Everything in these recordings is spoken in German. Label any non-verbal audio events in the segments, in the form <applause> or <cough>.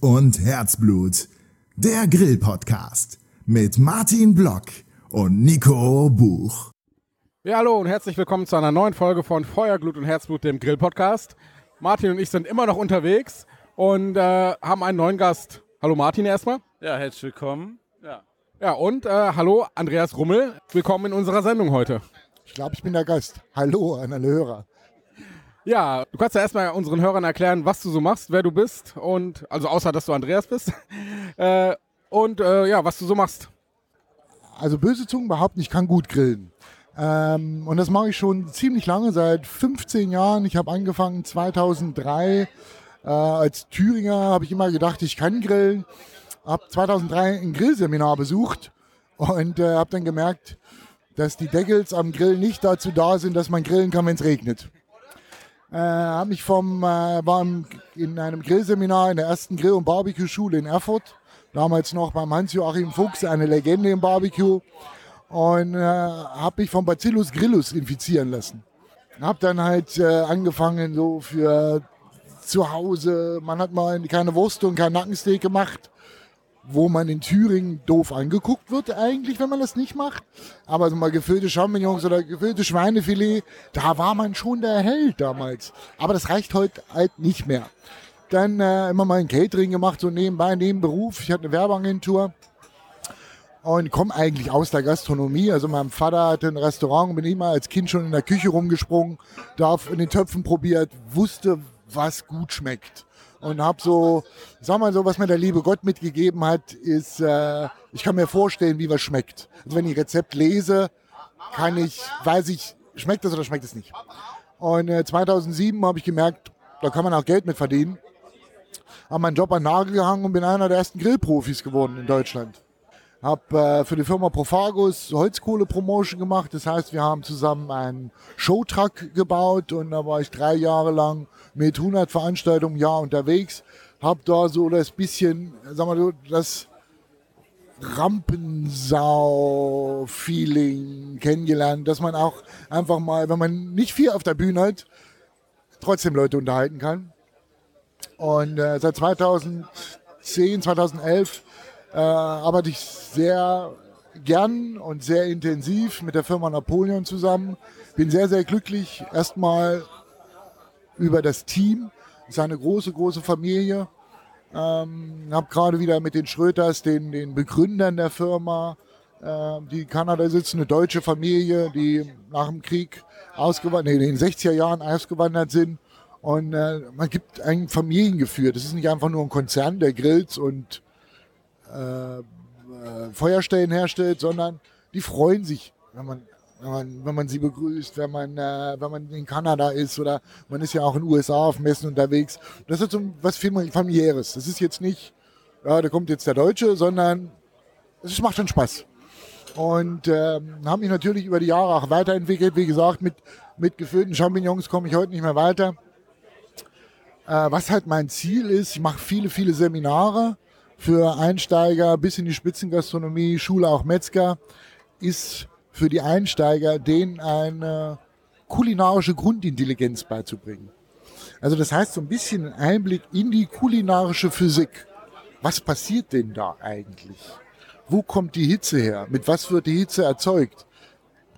Und Herzblut. Der Grill-Podcast mit Martin Block und Nico Buch. Ja, hallo und herzlich willkommen zu einer neuen Folge von Feuer, Glut und Herzblut, dem Grill-Podcast. Martin und ich sind immer noch unterwegs und äh, haben einen neuen Gast. Hallo Martin erstmal. Ja, herzlich willkommen. Ja. Ja, und äh, hallo Andreas Rummel. Willkommen in unserer Sendung heute. Ich glaube, ich bin der Gast. Hallo an alle Hörer. Ja, du kannst ja erstmal unseren Hörern erklären, was du so machst, wer du bist und also außer dass du Andreas bist <laughs> äh, und äh, ja, was du so machst. Also böse Zungen behaupten, ich kann gut grillen. Ähm, und das mache ich schon ziemlich lange, seit 15 Jahren. Ich habe angefangen 2003 äh, als Thüringer, habe ich immer gedacht, ich kann grillen. Habe 2003 ein Grillseminar besucht und äh, habe dann gemerkt, dass die Deckels am Grill nicht dazu da sind, dass man grillen kann, wenn es regnet. Äh, habe mich vom, äh, war im, in einem Grillseminar in der ersten Grill- und Barbecue-Schule in Erfurt. Damals noch beim Hans-Joachim Fuchs, eine Legende im Barbecue. Und äh, habe mich vom Bacillus grillus infizieren lassen. Habe dann halt äh, angefangen so für zu Hause. Man hat mal keine Wurst und kein Nackensteak gemacht wo man in Thüringen doof angeguckt wird eigentlich, wenn man das nicht macht. Aber so mal gefüllte Champignons oder gefüllte Schweinefilet, da war man schon der Held damals. Aber das reicht heute halt nicht mehr. Dann äh, immer mal ein Catering gemacht, so nebenbei, neben Beruf. Ich hatte eine Werbeagentur und komme eigentlich aus der Gastronomie. Also mein Vater hatte ein Restaurant bin immer als Kind schon in der Küche rumgesprungen, darf in den Töpfen probiert, wusste, was gut schmeckt und habe so, sag mal so, was mir der liebe Gott mitgegeben hat, ist, äh, ich kann mir vorstellen, wie was schmeckt. Also wenn ich Rezept lese, kann ich, weiß ich, schmeckt es oder schmeckt es nicht. Und äh, 2007 habe ich gemerkt, da kann man auch Geld mit verdienen. Habe meinen Job an den Nagel gehangen und bin einer der ersten Grillprofis geworden in Deutschland. Habe äh, für die Firma Profagus Holzkohle-Promotion gemacht. Das heißt, wir haben zusammen einen Showtruck gebaut und da war ich drei Jahre lang mit 100 Veranstaltungen im Jahr unterwegs. Habe da so das bisschen, sagen wir so, das Rampensau-Feeling kennengelernt, dass man auch einfach mal, wenn man nicht viel auf der Bühne hat, trotzdem Leute unterhalten kann. Und äh, seit 2010, 2011 äh, arbeite ich sehr gern und sehr intensiv mit der Firma Napoleon zusammen. Bin sehr, sehr glücklich erstmal über das Team. Es ist eine große, große Familie. Ähm, habe gerade wieder mit den Schröters, den, den Begründern der Firma, äh, die in Kanada sitzen, eine deutsche Familie, die nach dem Krieg ausgewandert, nee, in den 60er Jahren ausgewandert sind. Und äh, man gibt ein Familiengefühl. Das ist nicht einfach nur ein Konzern, der Grills und äh, äh, Feuerstellen herstellt, sondern die freuen sich, wenn man, wenn man, wenn man sie begrüßt, wenn man, äh, wenn man in Kanada ist oder man ist ja auch in den USA auf Messen unterwegs. Das ist so was familiäres. Das ist jetzt nicht, ja, da kommt jetzt der Deutsche, sondern es macht schon Spaß. Und ähm, haben mich natürlich über die Jahre auch weiterentwickelt. Wie gesagt, mit, mit gefüllten Champignons komme ich heute nicht mehr weiter. Äh, was halt mein Ziel ist, ich mache viele, viele Seminare für Einsteiger bis in die Spitzengastronomie, Schule auch Metzger, ist für die Einsteiger, denen eine kulinarische Grundintelligenz beizubringen. Also das heißt so ein bisschen Einblick in die kulinarische Physik. Was passiert denn da eigentlich? Wo kommt die Hitze her? Mit was wird die Hitze erzeugt?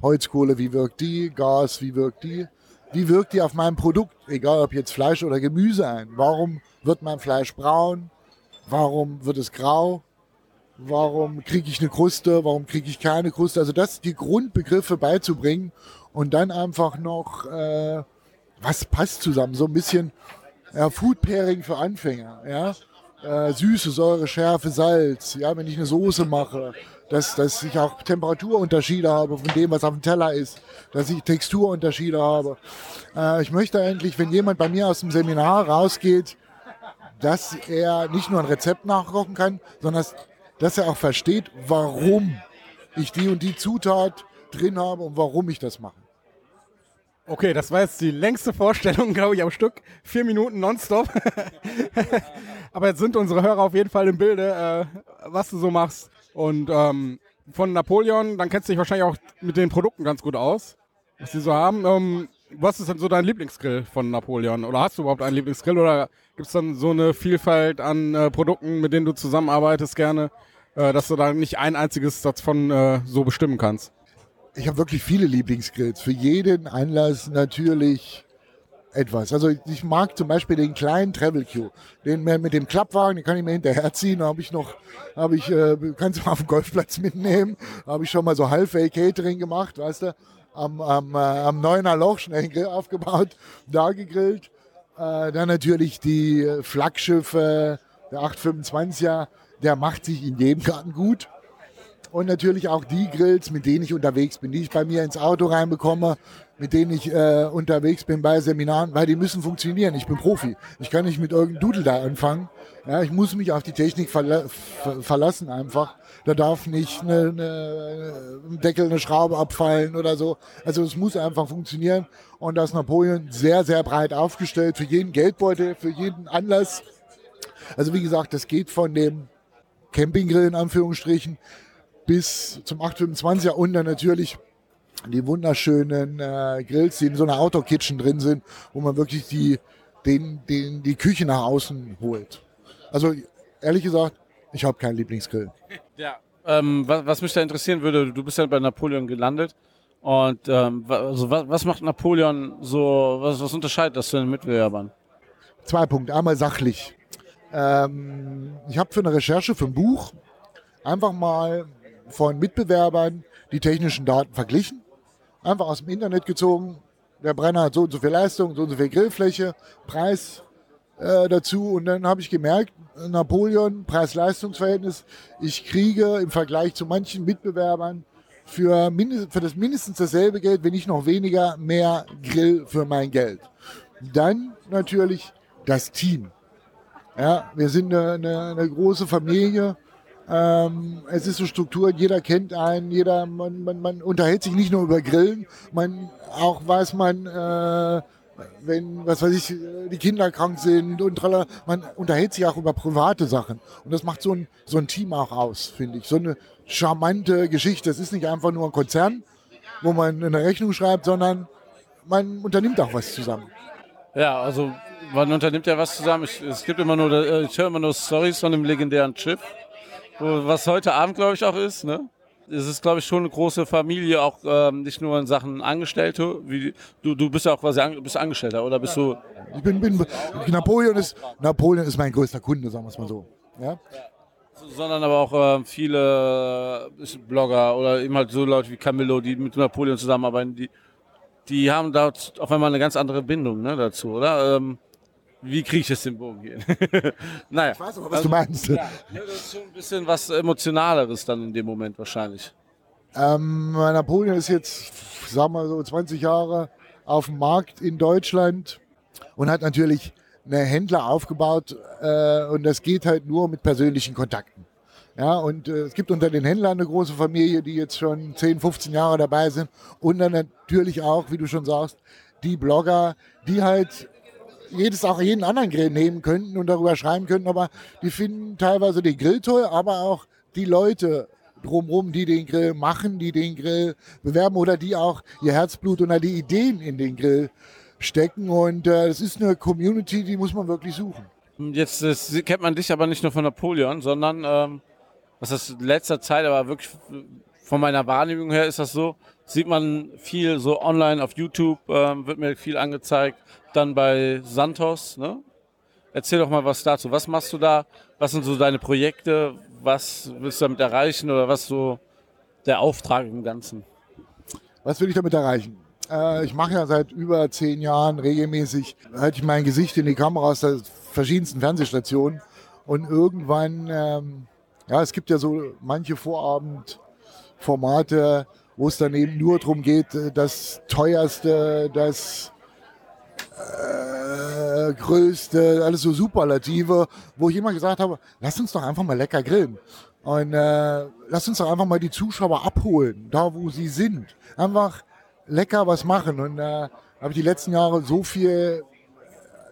Holzkohle, wie wirkt die? Gas, wie wirkt die? Wie wirkt die auf mein Produkt? Egal ob jetzt Fleisch oder Gemüse ein. Warum wird mein Fleisch braun? Warum wird es grau? Warum kriege ich eine Kruste? Warum kriege ich keine Kruste? Also das, die Grundbegriffe beizubringen und dann einfach noch, äh, was passt zusammen? So ein bisschen ja, Food Pairing für Anfänger. Ja? Äh, Süße, Säure, Schärfe, Salz. Ja, wenn ich eine Soße mache, dass, dass ich auch Temperaturunterschiede habe von dem, was auf dem Teller ist, dass ich Texturunterschiede habe. Äh, ich möchte eigentlich, wenn jemand bei mir aus dem Seminar rausgeht, dass er nicht nur ein Rezept nachkochen kann, sondern dass er auch versteht, warum ich die und die Zutat drin habe und warum ich das mache. Okay, das war jetzt die längste Vorstellung, <laughs> glaube ich, am Stück. Vier Minuten nonstop. <laughs> Aber jetzt sind unsere Hörer auf jeden Fall im Bilde, äh, was du so machst. Und ähm, von Napoleon, dann kennst du dich wahrscheinlich auch mit den Produkten ganz gut aus, was sie so haben. Ähm, was ist denn so dein Lieblingsgrill von Napoleon? Oder hast du überhaupt einen Lieblingsgrill? Oder gibt es dann so eine Vielfalt an äh, Produkten, mit denen du zusammenarbeitest gerne, äh, dass du da nicht ein einziges davon äh, so bestimmen kannst? Ich habe wirklich viele Lieblingsgrills. Für jeden Anlass natürlich etwas. Also ich mag zum Beispiel den kleinen Travel Q, den mit dem Klappwagen, den kann ich mir hinterherziehen. Da habe ich noch, habe ich, äh, kannst du mal auf dem Golfplatz <laughs> mitnehmen. Da habe ich schon mal so Halfway Catering gemacht, weißt du, am, am, äh, am Neuner Loch schnell aufgebaut, <laughs> da gegrillt. Äh, dann natürlich die Flaggschiffe, der 825er, der macht sich in jedem Garten gut und natürlich auch die Grills, mit denen ich unterwegs bin, die ich bei mir ins Auto reinbekomme, mit denen ich äh, unterwegs bin bei Seminaren, weil die müssen funktionieren. Ich bin Profi. Ich kann nicht mit irgendeinem Dudel da anfangen. Ja, ich muss mich auf die Technik verla ver verlassen einfach. Da darf nicht eine, eine, ein Deckel, eine Schraube abfallen oder so. Also es muss einfach funktionieren. Und das Napoleon sehr, sehr breit aufgestellt für jeden Geldbeutel, für jeden Anlass. Also wie gesagt, das geht von dem Campinggrill in Anführungsstrichen bis zum 825er und dann natürlich die wunderschönen äh, Grills, die in so einer Outdoor-Kitchen drin sind, wo man wirklich die, den, den, die Küche nach außen holt. Also ehrlich gesagt, ich habe keinen Lieblingsgrill. Ja, ähm, was, was, mich da interessieren würde, du bist ja bei Napoleon gelandet. Und ähm, also was, was, macht Napoleon so, was, was unterscheidet das zu den Mitbewerbern? Zwei Punkte. Einmal sachlich. Ähm, ich habe für eine Recherche für ein Buch einfach mal von Mitbewerbern die technischen Daten verglichen. Einfach aus dem Internet gezogen. Der Brenner hat so und so viel Leistung, so und so viel Grillfläche, Preis äh, dazu. Und dann habe ich gemerkt, Napoleon, Preis-Leistungs-Verhältnis, ich kriege im Vergleich zu manchen Mitbewerbern für, mindest, für das mindestens dasselbe Geld, wenn nicht noch weniger, mehr Grill für mein Geld. Dann natürlich das Team. Ja, wir sind eine, eine, eine große Familie ähm, es ist so Struktur, jeder kennt einen, jeder, man, man, man unterhält sich nicht nur über Grillen, man auch weiß man, äh, wenn, was weiß ich, die Kinder krank sind und tralla, man unterhält sich auch über private Sachen. Und das macht so ein, so ein Team auch aus, finde ich. So eine charmante Geschichte. Es ist nicht einfach nur ein Konzern, wo man eine Rechnung schreibt, sondern man unternimmt auch was zusammen. Ja, also man unternimmt ja was zusammen. Ich, es gibt immer nur, äh, ich höre immer nur Stories von dem legendären Chip was heute Abend, glaube ich, auch ist. Ne? Es ist, glaube ich, schon eine große Familie, auch ähm, nicht nur in Sachen Angestellte. Wie, du, du bist ja auch quasi an, bist Angestellter, oder bist du? Ich bin, bin Napoleon ist Napoleon ist mein größter Kunde, sagen wir es mal so. Ja? Sondern aber auch äh, viele Blogger oder eben halt so Leute wie Camillo, die mit Napoleon zusammenarbeiten, die, die haben da auf einmal eine ganz andere Bindung ne, dazu, oder? Ähm, wie kriege ich jetzt den Bogen hier? <laughs> naja. Ich weiß aber, was also, du meinst. Ja, das ist schon ein bisschen was Emotionaleres dann in dem Moment wahrscheinlich. Ähm, Napoleon ist jetzt, sagen wir so, 20 Jahre auf dem Markt in Deutschland und hat natürlich eine Händler aufgebaut äh, und das geht halt nur mit persönlichen Kontakten. Ja, und äh, es gibt unter den Händlern eine große Familie, die jetzt schon 10, 15 Jahre dabei sind und dann natürlich auch, wie du schon sagst, die Blogger, die halt jedes auch jeden anderen Grill nehmen könnten und darüber schreiben könnten, aber die finden teilweise den Grill toll, aber auch die Leute drumherum, die den Grill machen, die den Grill bewerben oder die auch ihr Herzblut oder die Ideen in den Grill stecken. Und äh, ist eine Community, die muss man wirklich suchen. Jetzt das kennt man dich aber nicht nur von Napoleon, sondern ähm, was ist in letzter Zeit, aber wirklich von meiner Wahrnehmung her ist das so, sieht man viel so online auf YouTube, ähm, wird mir viel angezeigt, dann bei Santos. Ne? Erzähl doch mal was dazu. Was machst du da? Was sind so deine Projekte? Was willst du damit erreichen oder was so der Auftrag im Ganzen? Was will ich damit erreichen? Äh, ich mache ja seit über zehn Jahren regelmäßig, halte ich mein Gesicht in die Kamera aus der verschiedensten Fernsehstationen und irgendwann, ähm, ja, es gibt ja so manche Vorabendformate, wo es dann eben nur darum geht, äh, das teuerste, das äh, größte, alles so Superlative, wo ich immer gesagt habe, lass uns doch einfach mal lecker grillen. Und äh, lass uns doch einfach mal die Zuschauer abholen, da wo sie sind. Einfach lecker was machen. Und äh, habe ich die letzten Jahre so viel,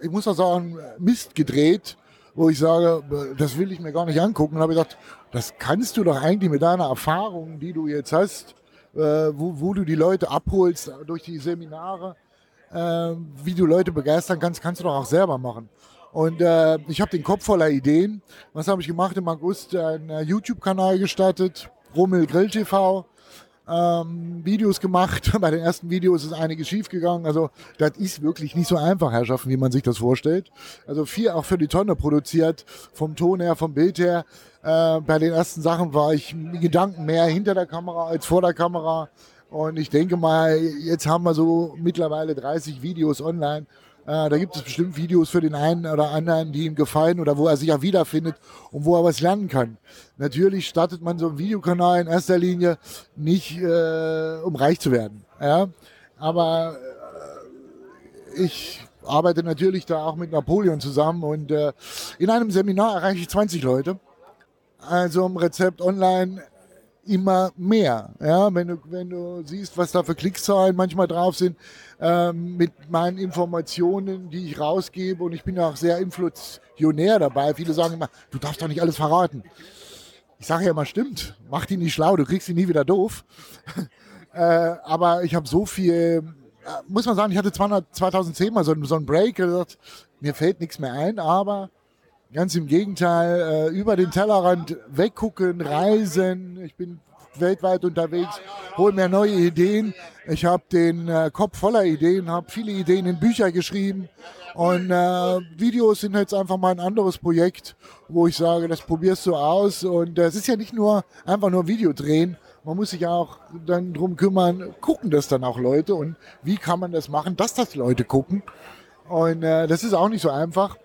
ich muss auch sagen, Mist gedreht, wo ich sage, das will ich mir gar nicht angucken. Und habe gesagt, das kannst du doch eigentlich mit deiner Erfahrung, die du jetzt hast, äh, wo, wo du die Leute abholst durch die Seminare, äh, wie du Leute begeistern kannst, kannst du doch auch selber machen. Und äh, ich habe den Kopf voller Ideen. Was habe ich gemacht? Im August einen äh, YouTube-Kanal gestartet, Rummel Grill TV. Ähm, Videos gemacht. <laughs> Bei den ersten Videos ist einiges schiefgegangen. Also das ist wirklich nicht so einfach, Herrschaften, wie man sich das vorstellt. Also viel auch für die Tonne produziert, vom Ton her, vom Bild her. Äh, bei den ersten Sachen war ich Gedanken mehr hinter der Kamera als vor der Kamera. Und ich denke mal, jetzt haben wir so mittlerweile 30 Videos online. Äh, da gibt es bestimmt Videos für den einen oder anderen, die ihm gefallen oder wo er sich auch wiederfindet und wo er was lernen kann. Natürlich startet man so einen Videokanal in erster Linie nicht, äh, um reich zu werden. Ja? Aber äh, ich arbeite natürlich da auch mit Napoleon zusammen und äh, in einem Seminar erreiche ich 20 Leute. Also im Rezept online immer mehr. Ja, wenn du, wenn du siehst, was da für Klickzahlen manchmal drauf sind, ähm, mit meinen Informationen, die ich rausgebe und ich bin auch sehr inflationär dabei. Viele sagen immer, du darfst doch nicht alles verraten. Ich sage ja immer, stimmt, mach die nicht schlau, du kriegst sie nie wieder doof. <laughs> äh, aber ich habe so viel, äh, muss man sagen, ich hatte 200, 2010 mal so, so einen Break, gesagt, mir fällt nichts mehr ein, aber Ganz im Gegenteil, äh, über den Tellerrand weggucken, reisen. Ich bin weltweit unterwegs, hole mir neue Ideen. Ich habe den äh, Kopf voller Ideen, habe viele Ideen in Bücher geschrieben. Und äh, Videos sind jetzt einfach mal ein anderes Projekt, wo ich sage, das probierst du aus. Und es ist ja nicht nur einfach nur Video drehen. Man muss sich auch dann drum kümmern, gucken das dann auch Leute und wie kann man das machen, dass das Leute gucken. Und äh, das ist auch nicht so einfach.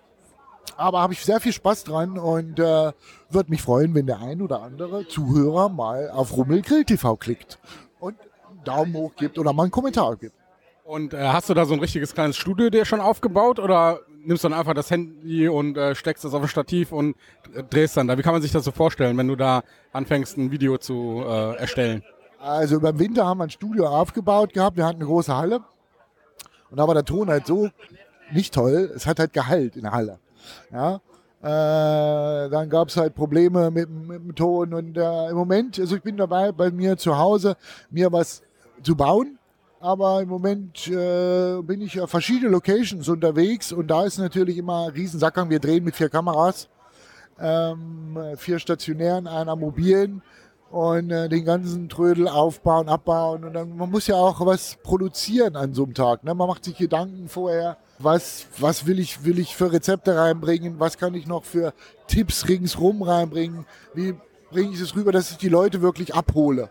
Aber habe ich sehr viel Spaß dran und äh, würde mich freuen, wenn der ein oder andere Zuhörer mal auf Rummel Grill TV klickt und einen Daumen hoch gibt oder mal einen Kommentar gibt. Und äh, hast du da so ein richtiges kleines Studio dir schon aufgebaut oder nimmst du dann einfach das Handy und äh, steckst das auf ein Stativ und drehst dann da? Wie kann man sich das so vorstellen, wenn du da anfängst, ein Video zu äh, erstellen? Also über den Winter haben wir ein Studio aufgebaut gehabt. Wir hatten eine große Halle. Und da war der Ton halt so nicht toll. Es hat halt Gehalt in der Halle. Ja, äh, dann gab es halt Probleme mit, mit, dem Ton und äh, im Moment, also ich bin dabei, bei mir zu Hause mir was zu bauen. Aber im Moment äh, bin ich auf verschiedene Locations unterwegs und da ist natürlich immer ein Riesensackgang. Wir drehen mit vier Kameras, ähm, vier stationären, einer mobilen und äh, den ganzen Trödel aufbauen, abbauen. Und dann, man muss ja auch was produzieren an so einem Tag. Ne? Man macht sich Gedanken vorher, was, was will, ich, will ich für Rezepte reinbringen, was kann ich noch für Tipps ringsrum reinbringen, wie bringe ich es rüber, dass ich die Leute wirklich abhole.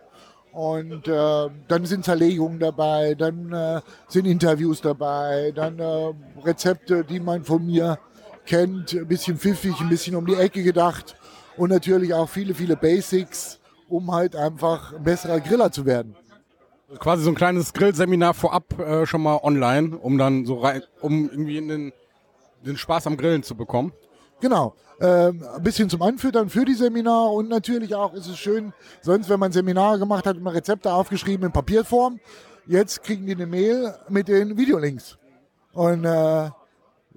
Und äh, dann sind Zerlegungen dabei, dann äh, sind Interviews dabei, dann äh, Rezepte, die man von mir kennt, ein bisschen pfiffig, ein bisschen um die Ecke gedacht und natürlich auch viele, viele Basics, um halt einfach ein besserer Griller zu werden. Quasi so ein kleines Grillseminar vorab äh, schon mal online, um dann so rein, um irgendwie in den, den Spaß am Grillen zu bekommen. Genau. Ähm, ein bisschen zum Anfüttern für die Seminare und natürlich auch ist es schön, sonst wenn man Seminare gemacht hat, immer Rezepte aufgeschrieben in Papierform. Jetzt kriegen die eine Mail mit den Videolinks. Und äh,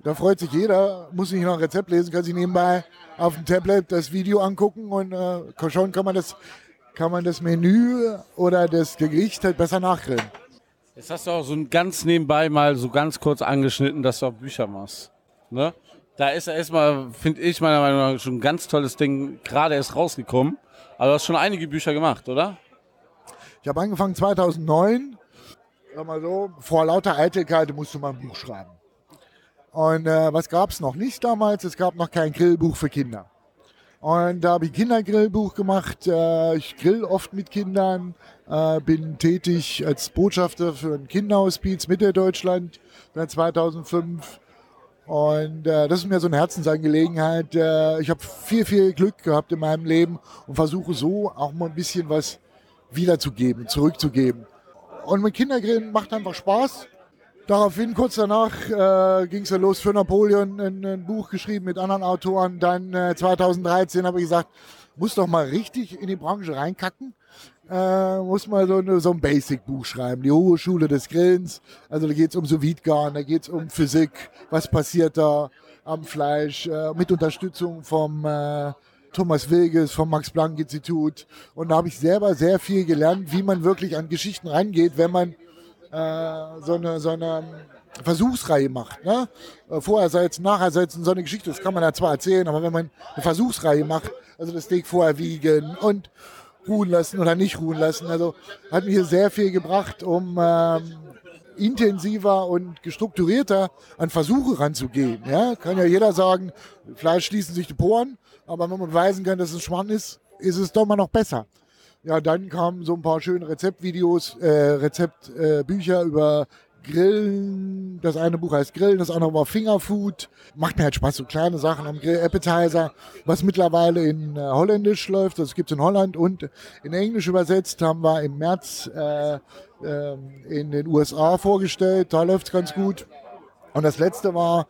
da freut sich jeder, muss nicht noch ein Rezept lesen, kann sich nebenbei auf dem Tablet das Video angucken und äh, schon kann man das kann man das Menü oder das Gericht halt besser nachgrillen. Jetzt hast du auch so ein ganz nebenbei mal so ganz kurz angeschnitten, dass du auch Bücher machst. Ne? Da ist erstmal, finde ich meiner Meinung nach, schon ein ganz tolles Ding, gerade erst rausgekommen. Aber du hast schon einige Bücher gemacht, oder? Ich habe angefangen 2009. Sag mal so, vor lauter Eitelkeit musste man ein Buch schreiben. Und äh, was gab es noch nicht damals? Es gab noch kein Grillbuch für Kinder. Und da habe ich Kindergrillbuch gemacht. Äh, ich grill oft mit Kindern, äh, bin tätig als Botschafter für ein Kinderhospiz Mitteldeutschland seit 2005. Und äh, das ist mir so eine Herzensangelegenheit. ich habe viel, viel Glück gehabt in meinem Leben und versuche so auch mal ein bisschen was wiederzugeben, zurückzugeben. Und mit Kindergrillen macht einfach Spaß. Daraufhin, kurz danach, äh, ging es ja los für Napoleon, ein, ein, Buch geschrieben mit anderen Autoren. Dann äh, 2013 habe ich gesagt, muss doch mal richtig in die Branche reinkacken. Äh, muss mal so, eine, so ein Basic-Buch schreiben, die Hohe Schule des Grillens. Also da geht es um sous da geht es um Physik, was passiert da am Fleisch, äh, mit Unterstützung vom äh, Thomas Wilges, vom Max-Planck-Institut. Und da habe ich selber sehr viel gelernt, wie man wirklich an Geschichten rangeht, wenn man äh, so eine, so eine Versuchsreihe macht. Ne? Äh, Vorher setzen, nachher setzen, so eine Geschichte, das kann man ja zwar erzählen, aber wenn man eine Versuchsreihe macht, also das Steak vorher wiegen und ruhen lassen oder nicht ruhen lassen, also hat mir sehr viel gebracht, um ähm, intensiver und gestrukturierter an Versuche ranzugehen. Ja? Kann ja jeder sagen, Fleisch schließen sich die Poren, aber wenn man beweisen kann, dass es Schmarrn ist, ist es doch mal noch besser. Ja, dann kamen so ein paar schöne Rezeptvideos, äh, Rezeptbücher äh, über Grillen. Das eine Buch heißt Grillen, das andere war Fingerfood. Macht mir halt Spaß, so kleine Sachen am Grill. Appetizer, was mittlerweile in äh, Holländisch läuft. Das gibt es in Holland und in Englisch übersetzt. Haben wir im März äh, äh, in den USA vorgestellt. Da läuft es ganz gut. Und das letzte war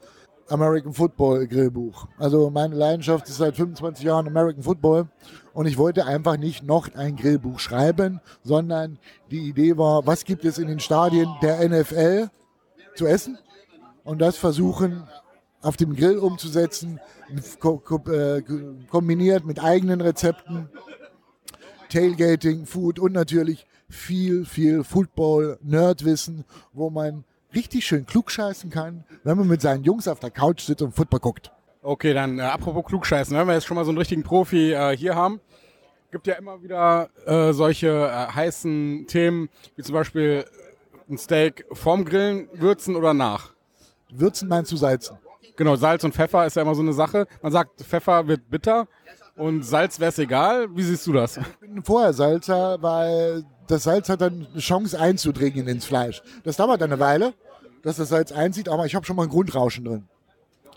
American Football Grillbuch. Also meine Leidenschaft ist seit 25 Jahren American Football und ich wollte einfach nicht noch ein Grillbuch schreiben, sondern die Idee war, was gibt es in den Stadien der NFL zu essen und das versuchen auf dem Grill umzusetzen, äh, kombiniert mit eigenen Rezepten, Tailgating, Food und natürlich viel, viel Football-Nerdwissen, wo man richtig schön klugscheißen kann, wenn man mit seinen Jungs auf der Couch sitzt und Football guckt. Okay, dann äh, apropos klugscheißen, wenn wir jetzt schon mal so einen richtigen Profi äh, hier haben, gibt ja immer wieder äh, solche äh, heißen Themen, wie zum Beispiel ein Steak vorm Grillen würzen oder nach. Würzen meinst du salzen? Genau, Salz und Pfeffer ist ja immer so eine Sache. Man sagt, Pfeffer wird bitter und Salz wäre es egal. Wie siehst du das? Ich bin vorher Salzer, weil das Salz hat dann eine Chance einzudringen ins Fleisch. Das dauert eine Weile, dass das Salz einzieht, aber ich habe schon mal ein Grundrauschen drin.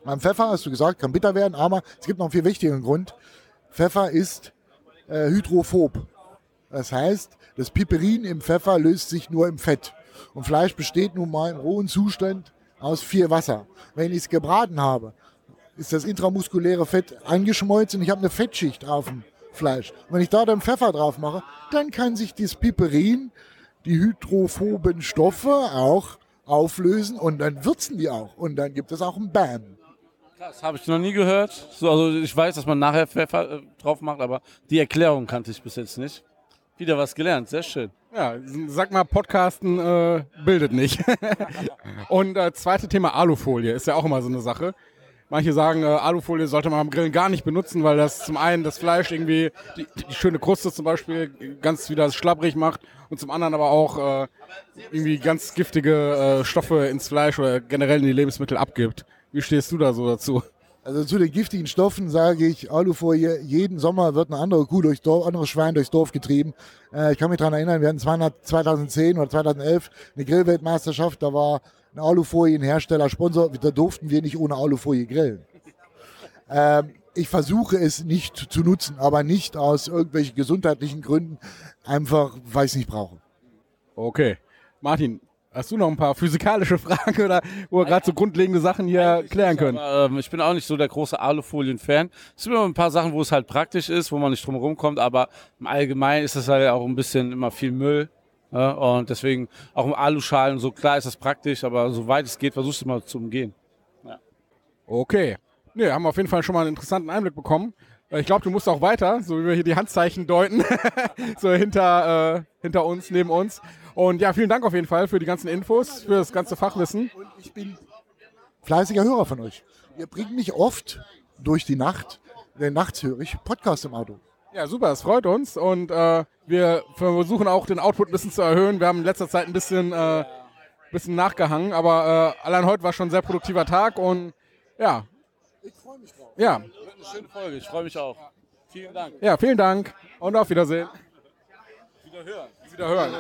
Beim Pfeffer, hast du gesagt, kann bitter werden, aber es gibt noch einen viel wichtigeren Grund. Pfeffer ist äh, hydrophob. Das heißt, das Piperin im Pfeffer löst sich nur im Fett. Und Fleisch besteht nun mal im rohen Zustand aus viel Wasser. Wenn ich es gebraten habe, ist das intramuskuläre Fett angeschmolzen. Ich habe eine Fettschicht auf dem Fleisch. Und wenn ich da dann Pfeffer drauf mache, dann kann sich das Piperin, die hydrophoben Stoffe auch auflösen und dann würzen die auch. Und dann gibt es auch ein Bam. Das habe ich noch nie gehört. So, also ich weiß, dass man nachher Pfeffer äh, drauf macht, aber die Erklärung kannte ich bis jetzt nicht. Wieder was gelernt, sehr schön. Ja, sag mal, Podcasten äh, bildet nicht. <laughs> und äh, zweite Thema Alufolie ist ja auch immer so eine Sache. Manche sagen, äh, Alufolie sollte man am Grillen gar nicht benutzen, weil das zum einen das Fleisch irgendwie, die, die schöne Kruste zum Beispiel, ganz wieder schlabbrig macht und zum anderen aber auch äh, irgendwie ganz giftige äh, Stoffe ins Fleisch oder generell in die Lebensmittel abgibt. Wie stehst du da so dazu? Also zu den giftigen Stoffen sage ich, Alufolie, jeden Sommer wird eine andere Kuh durchs Dorf, anderes Schwein durchs Dorf getrieben. Äh, ich kann mich daran erinnern, wir hatten 200, 2010 oder 2011 eine Grillweltmeisterschaft, da war ein Alufolienhersteller Sponsor, da durften wir nicht ohne Alufolie grillen. Ähm, ich versuche es nicht zu nutzen, aber nicht aus irgendwelchen gesundheitlichen Gründen, einfach weil ich es nicht brauche. Okay. Martin, Hast du noch ein paar physikalische Fragen oder wo wir gerade so grundlegende Sachen hier klären können? Aber, ähm, ich bin auch nicht so der große Alufolien-Fan. Es sind immer ein paar Sachen, wo es halt praktisch ist, wo man nicht drum herum kommt, aber im Allgemeinen ist es halt auch ein bisschen immer viel Müll. Und deswegen auch im Aluschalen, so klar ist das praktisch, aber soweit es geht, versuchst du mal zu umgehen. Ja. Okay. Ne, haben wir auf jeden Fall schon mal einen interessanten Einblick bekommen. Äh, ich glaube, du musst auch weiter, so wie wir hier die Handzeichen deuten, <laughs> so hinter, äh, hinter uns, neben uns. Und ja, vielen Dank auf jeden Fall für die ganzen Infos, für das ganze Fachwissen. Und ich bin fleißiger Hörer von euch. Ihr bringt mich oft durch die Nacht, denn nachts höre ich Podcast im Auto. Ja, super, das freut uns und äh, wir versuchen auch den Output ein bisschen zu erhöhen. Wir haben in letzter Zeit ein bisschen, äh, bisschen nachgehangen, aber äh, allein heute war schon ein sehr produktiver Tag und ja. Ich freue mich drauf. Ja. Eine schöne Folge, ich freue mich auch. Vielen Dank. Ja, vielen Dank und auf Wiedersehen. Wiederhören. Wiederhören.